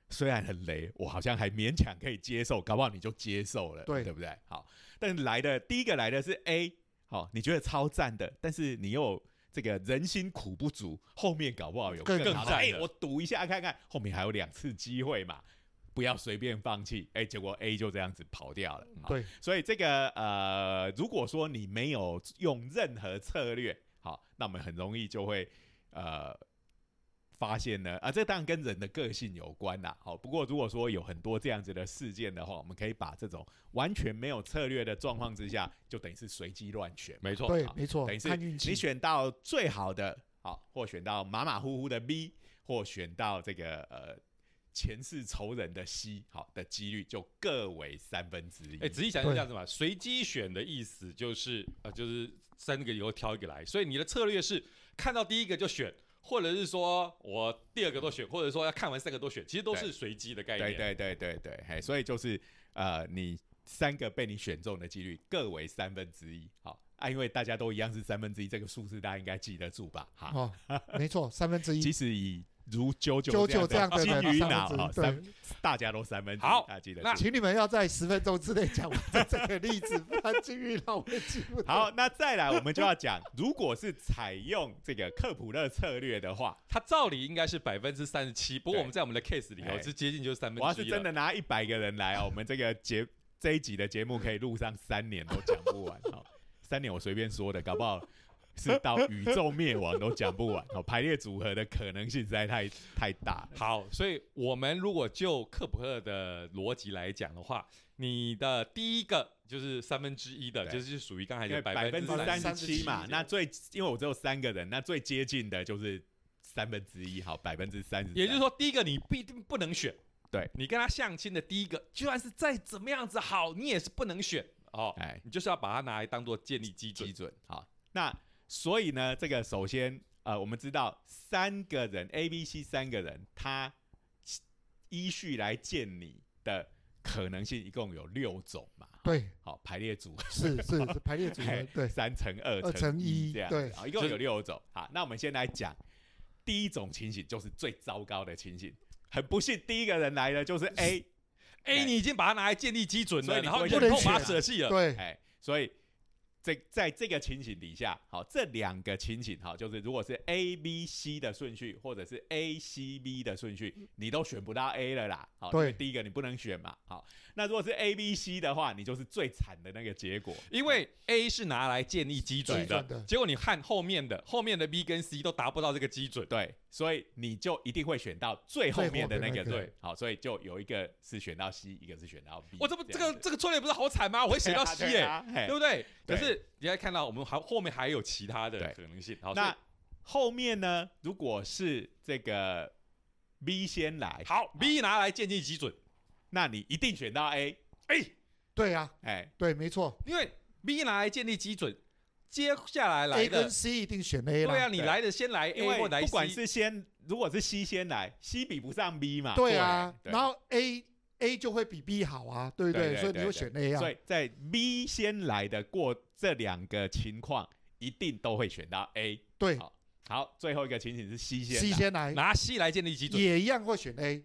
虽然很雷，我好像还勉强可以接受，搞不好你就接受了，对对不对？好，但是来的第一个来的是 A，好，你觉得超赞的，但是你又这个人心苦不足，后面搞不好有更好的，哎，我赌一下看看，后面还有两次机会嘛。不要随便放弃，哎，结果 A 就这样子跑掉了。好对，所以这个呃，如果说你没有用任何策略，好，那我们很容易就会呃发现呢，啊，这当然跟人的个性有关啦。好，不过如果说有很多这样子的事件的话，我们可以把这种完全没有策略的状况之下，就等于是随机乱选嘛。没错，对，没错等于，是你。选到最好的，好，或选到马马虎虎的 B，或选到这个呃前世仇人的息好的几率就各为三分之一。哎，仔细想想这样子嘛，随机选的意思就是呃，就是三个以后挑一个来，所以你的策略是看到第一个就选，或者是说我第二个都选，或者说要看完三个都选，其实都是随机的概念。对对对对对，嘿，所以就是呃，你三个被你选中的几率各为三分之一，好啊，因为大家都一样是三分之一，这个数字大家应该记得住吧？哈，哦，没错，三分之一即。(laughs) 使以如九九九九这样的金人鱼脑哈，三大家都三分之一，好大家记得那。请你们要在十分钟之内讲完这这个例子，不然金鱼让我会记不得。好，那再来我们就要讲，如果是采用这个克普勒策略的话，它照理应该是百分之三十七，不过我们在我们的 case 里头哎是接近就是三分我要之一了。是真的拿一百个人来哦，我们这个节这一集的节目可以录上三年都讲不完哦。三年我随便说的，搞不好是到宇宙灭亡都讲不完哦，排列组合的可能性实在太太大了。好，所以我们如果就克普勒的逻辑来讲的话，你的第一个就是三分之一的，就是属于刚才百百分之三三十七嘛，那最因为我只有三个人，那最接近的就是三分之一，好，百分之三十。也就是说，第一个你必定不能选，对你跟他相亲的第一个，就算是再怎么样子好，你也是不能选哦。哎，你就是要把它拿来当做建立基准基。准好。那所以呢，这个首先呃，我们知道三个人 A、B、C 三个人，他依序来见你的可能性一共有六种嘛。对，好，排列组合。是是是 (laughs) 排列组合，对，三乘二二乘一这样，对啊，一共有六种。好，那我们先来讲第一种情形，就是最糟糕的情形。很不幸，第一个人来的就是 A，A 你已经把它拿来建立基准了，然后所以你不能忍痛把它舍弃了。对，哎，所以这在这个情形底下，好，这两个情形，好，就是如果是 A、B、C 的顺序，或者是 A、C、B 的顺序，你都选不到 A 了啦。好，对因为第一个你不能选嘛。好，那如果是 A、B、C 的话，你就是最惨的那个结果。因为 A 是拿来建立基准的结果你看后面的，后面的 B 跟 C 都达不到这个基准。对，所以你就一定会选到最后面的那个对，好，所以就有一个是选到 C，一个是选到 B。我这不这个这个策略不是好惨吗？我会写到 (laughs) C 耶，对啊嘿对不对？可是你要看到我们还后面还有其他的可能性。好，那后面呢？如果是这个 B 先来，好 B 拿来建立基准，那你一定选到 A。哎，对啊，哎，对，没错。因为 B 拿来建立基准，接下来来，A 跟的，C 一定选 A 了，对啊，你对来的先来因 A 为或来不管是先，如果是 C 先来，C 比不上 B 嘛。对。啊，对。然后 A A 就会比 B 好啊，对不对？对所以你对就选 A 啊。所，以在 B 先来的过这两个情况，一定都会选到 A。对。好好，最后一个情景是 C 先，C 先来。拿 C 来建立基准，也一样会选 A，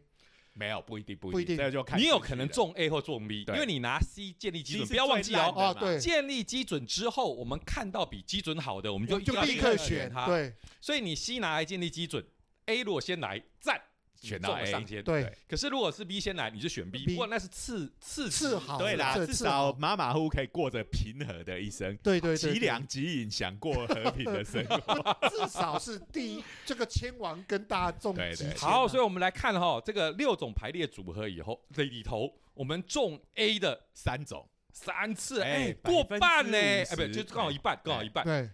没有不一定不不一定。这就看你有可能中 A 或中 B，因为你拿 C 建立基准，不要忘记哦。对。建立基准之后，我们看到比基准好的，我们就就要立刻选，它。对。所以你 C 拿来建立基准，A 如果先来，赞，选到中了 A 上天。对，可是如果是 B 先来，你就选 B，B 不过那是次次次好对啦，至少马马虎虎可以过着平和的一生，对对对，几对。两几饮，想过和平的生活。(laughs) 至少是第一这个千王跟大众对对好，所以我们来看哈，这个六种排列组合以后这里头，我们中 A 的三种，三次，哎哎，过半呢，50%哎，不，就刚好一半，刚好一半，对，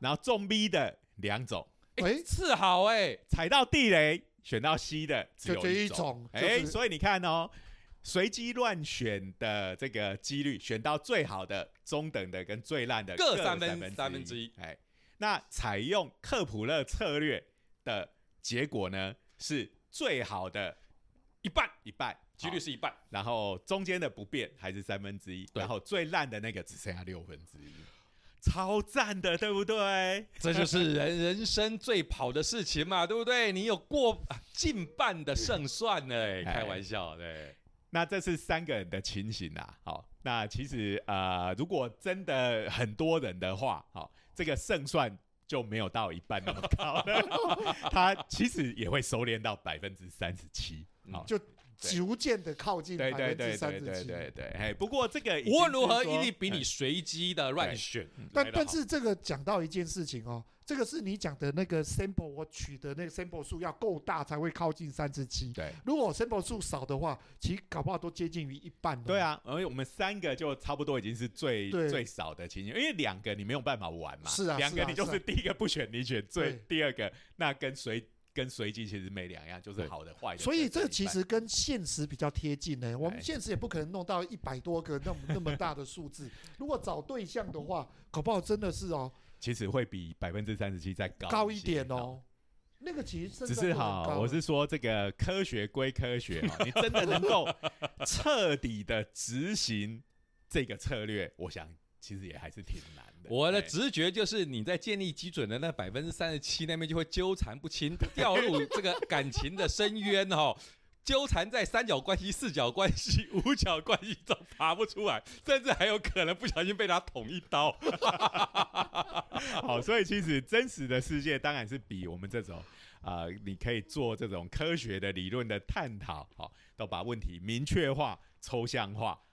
然后中 B 的两种，哎，喂。次好哎，踩到地雷选到 C 的只有一种。一种，就哎，是所以你看哦，随机乱选的这个几率，选到最好的、中等的跟最烂的各三三分分三分之一。哎，那采用克普勒策略的结果呢，是最好的一半，一半，几率是一半。然后中间的不变还是三分之一，然后最烂的那个只剩下六分之一，超赞的，对不对？这就是人 (laughs) 人生最跑的事情嘛，对不对？你有过啊近半的胜算呢，哎开玩笑，对，那这是三个人的情形啊。好，那其实呃，如果真的很多人的话，好，这个胜算就没有到一半那么高了，(laughs) 它其实也会收敛到百分之三十七。好，就逐渐的靠近对对百分之对对对三十七。对对，哎，不过这个无论如何一定比你嗯随机的乱选但但是这个讲到一件事情哦，这个是你讲的那个 sample，我取的那个 sample 数要够大才会靠近三十七。对。如果 sample 数少的话，其实搞不好都接近于一半。对，啊，而且我们三个就差不多已经是最最少的情形，因为两个你没有办法玩嘛，是啊两个你就是第一个不选你选最，第二个那跟随跟随机其实没两样，就是好的坏的。所以这其实跟现实比较贴近呢。我们哎现实也不可能弄到一百多个那么那么大的数字。如果找对象的话，搞不好真的是哦其实会比百分之三十七再高高一点。哦。那个其实胜只算就很是好，我是说这个科学归科学哈，你真的能够彻底的执行这个策略，我想其实也还是挺难的。我的哎直觉就是你在建立基准的那百分之三十七那边就会纠缠不清，掉入这个感情的深渊哦。(laughs) 纠缠在三角关系、四角关系、五角关系中爬不出来，甚至还有可能不小心被他捅一刀。(laughs) 好，所以其实真实的世界当然是比我们这种啊、呃你可以做这种科学的理论的探讨，好、都把问题明确化、抽象化，好、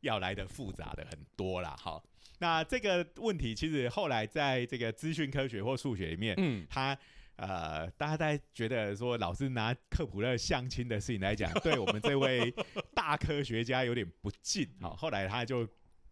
要来的复杂的很多啦，好、那这个问题其实后来在这个资讯科学或数学里面，嗯，他呃，大家在觉得说老师拿克普勒相亲的事情来讲，对我们这位大科学家有点不敬。好，后来他就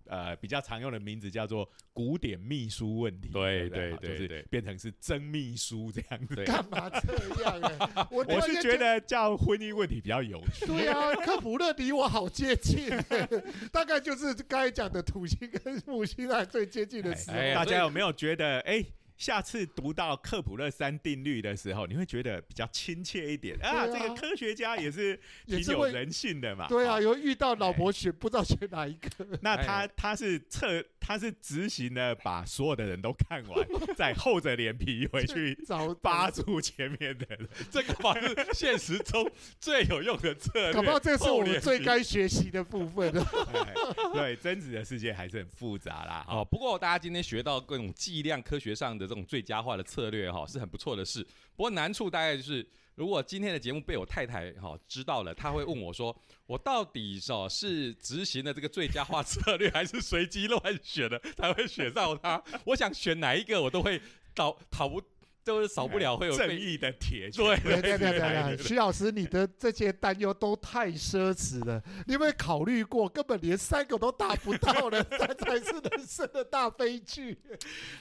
呃比较常用的名字叫做古典秘书问题。对对对對就是变成是真秘书这样子。对干嘛这样呢？我 (laughs) 我是觉得叫婚姻问题比较有趣。对啊，科普勒离我好接近，(laughs) 大概就是刚才讲的土星跟木星啊最接近的时候。大家有没有觉得，哎、下次读到克普勒三定律的时候，你会觉得比较亲切一点啊？啊这个科学家也是挺有人性的嘛。对啊，有遇到老婆选不知道选哪一个，那他哎他是测他是执行的把所有的人都看完，(laughs) 再厚着脸皮回去找扒住前面的人。(laughs) 这个反而是现实中最有用的策略。搞不好这是我们最该学习的部分了。哎对，真实的世界还是很复杂啦。哦，不过大家今天学到各种计量科学上的这种最佳化的策略哈、是很不错的事。不过难处大概就是，如果今天的节目被我太太哈、知道了，她会问我说，我到底哦是执行的这个最佳化策略，还是随机乱选的才会选到他？我想选哪一个，我都会逃逃不，就是少不了会有被正义的铁拳。对对对对对徐老师，你的这些担忧都太奢侈了。你有没有考虑过，根本连三个都达不到了，(laughs) 这才是人生的大悲剧。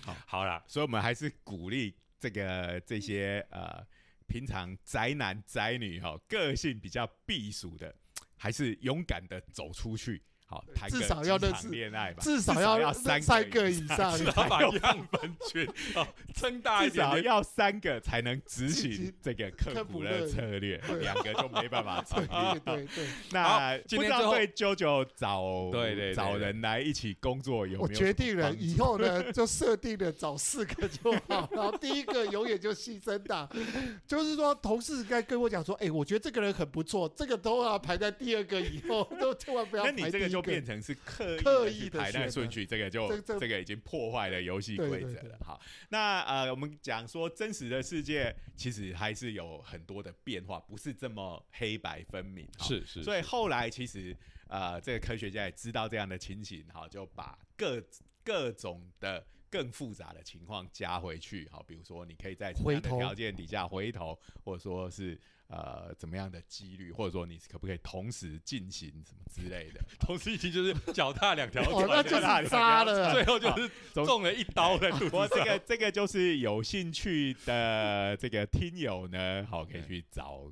好好了。所以我们还是鼓励这个这些呃平常宅男宅女哈、个性比较避暑的，还是勇敢的走出去，好谈至少要认识恋爱吧，至少要要三三个以以上。至少把样本群。哦撑大一至点至。少要三个才能执执行行这个科普的策略，两个就没办法成 (laughs) 对立。对对，那不知道对九九找对对找人来一起工作有我没有决定了，以后呢就设定了找四个就好，然后第一个永远就牺牲的，(laughs) 就是说同事该跟我讲说，哎，我觉得这个人很不错，这个都要排在第二个以后，都千万不要排第一就变成是刻刻意地去意的排那顺序，这个就这个已经破坏了游戏规则了。好，那呃，我们讲说真实的世界其实还是有很多的变化，不是这么黑白分明。好是是，所以后来其实呃，这个科学家也知道这样的情形，好，就把各各种的更复杂的情况加回去，好，比如说你可以在什么样的条件底下回头，或者说是呃怎么样的几率，或者说你可不可以同时进行什么之类的，(laughs) 同时进行就是脚踏两条哦，(laughs) 船，那就是渣了。最后就是中了一刀在肚不过子上。这个这个就是有兴趣的这个听友呢，好，可以去找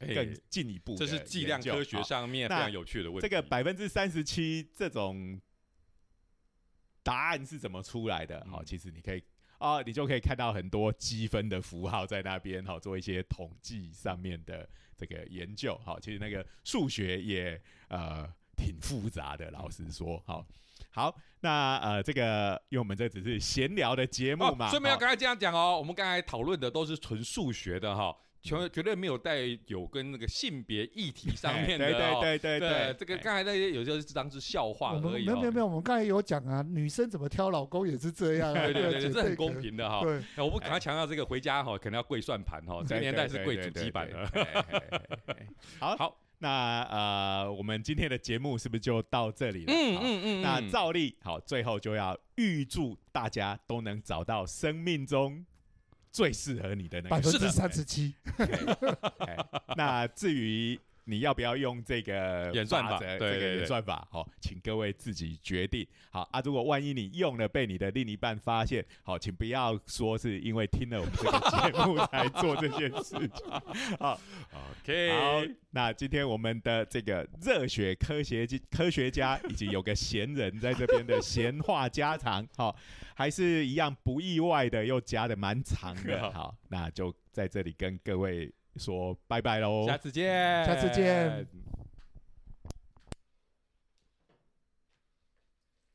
更哎进一步。这是计量科学上面非常有趣的问题。这个百分之三十七这种答案是怎么出来的？好、嗯其实你可以啊、你就可以看到很多积分的符号在那边，好、做一些统计上面的这个研究。好、其实那个数学也呃挺复杂的，老实说，好。好，那呃，这个因为我们这只是闲聊的节目嘛，所以没有刚才这样讲哦，我们刚才讨论的都是纯数学的哈，绝对没有带有跟那个性别议题上面的哎对哦。对对对对，这个哎刚才那些有些是当是笑话而已哦。没有没有没有，我们刚才有讲啊，女生怎么挑老公也是这样啊，对 (laughs) 对对，绝这很公平的哈。对，那我不赶快强调这个回家哈，可能要跪算盘哈，这个年代是跪主机板的。(laughs) 好，好，那呃，我们今天的节目是不是就到这里了？嗯嗯嗯，那嗯照例好，最后就要预祝大家都能找到生命中最适合你的那个。百分之三十七，(laughs) 哎那至于你要不要用这个演算法则对演算法，好，请各位自己决定。好啊，如果万一你用了被你的另一半发现，好，请不要说是因为听了我们这个节目才做这件事情。(laughs) 好，OK，好，那今天我们的这个热血科学家科学家以及有个闲人在这边的闲话家常，好、还是一样不意外的，又加的蛮长的，(laughs) 好，那就在这里跟各位说拜拜喽，下次见，下次见。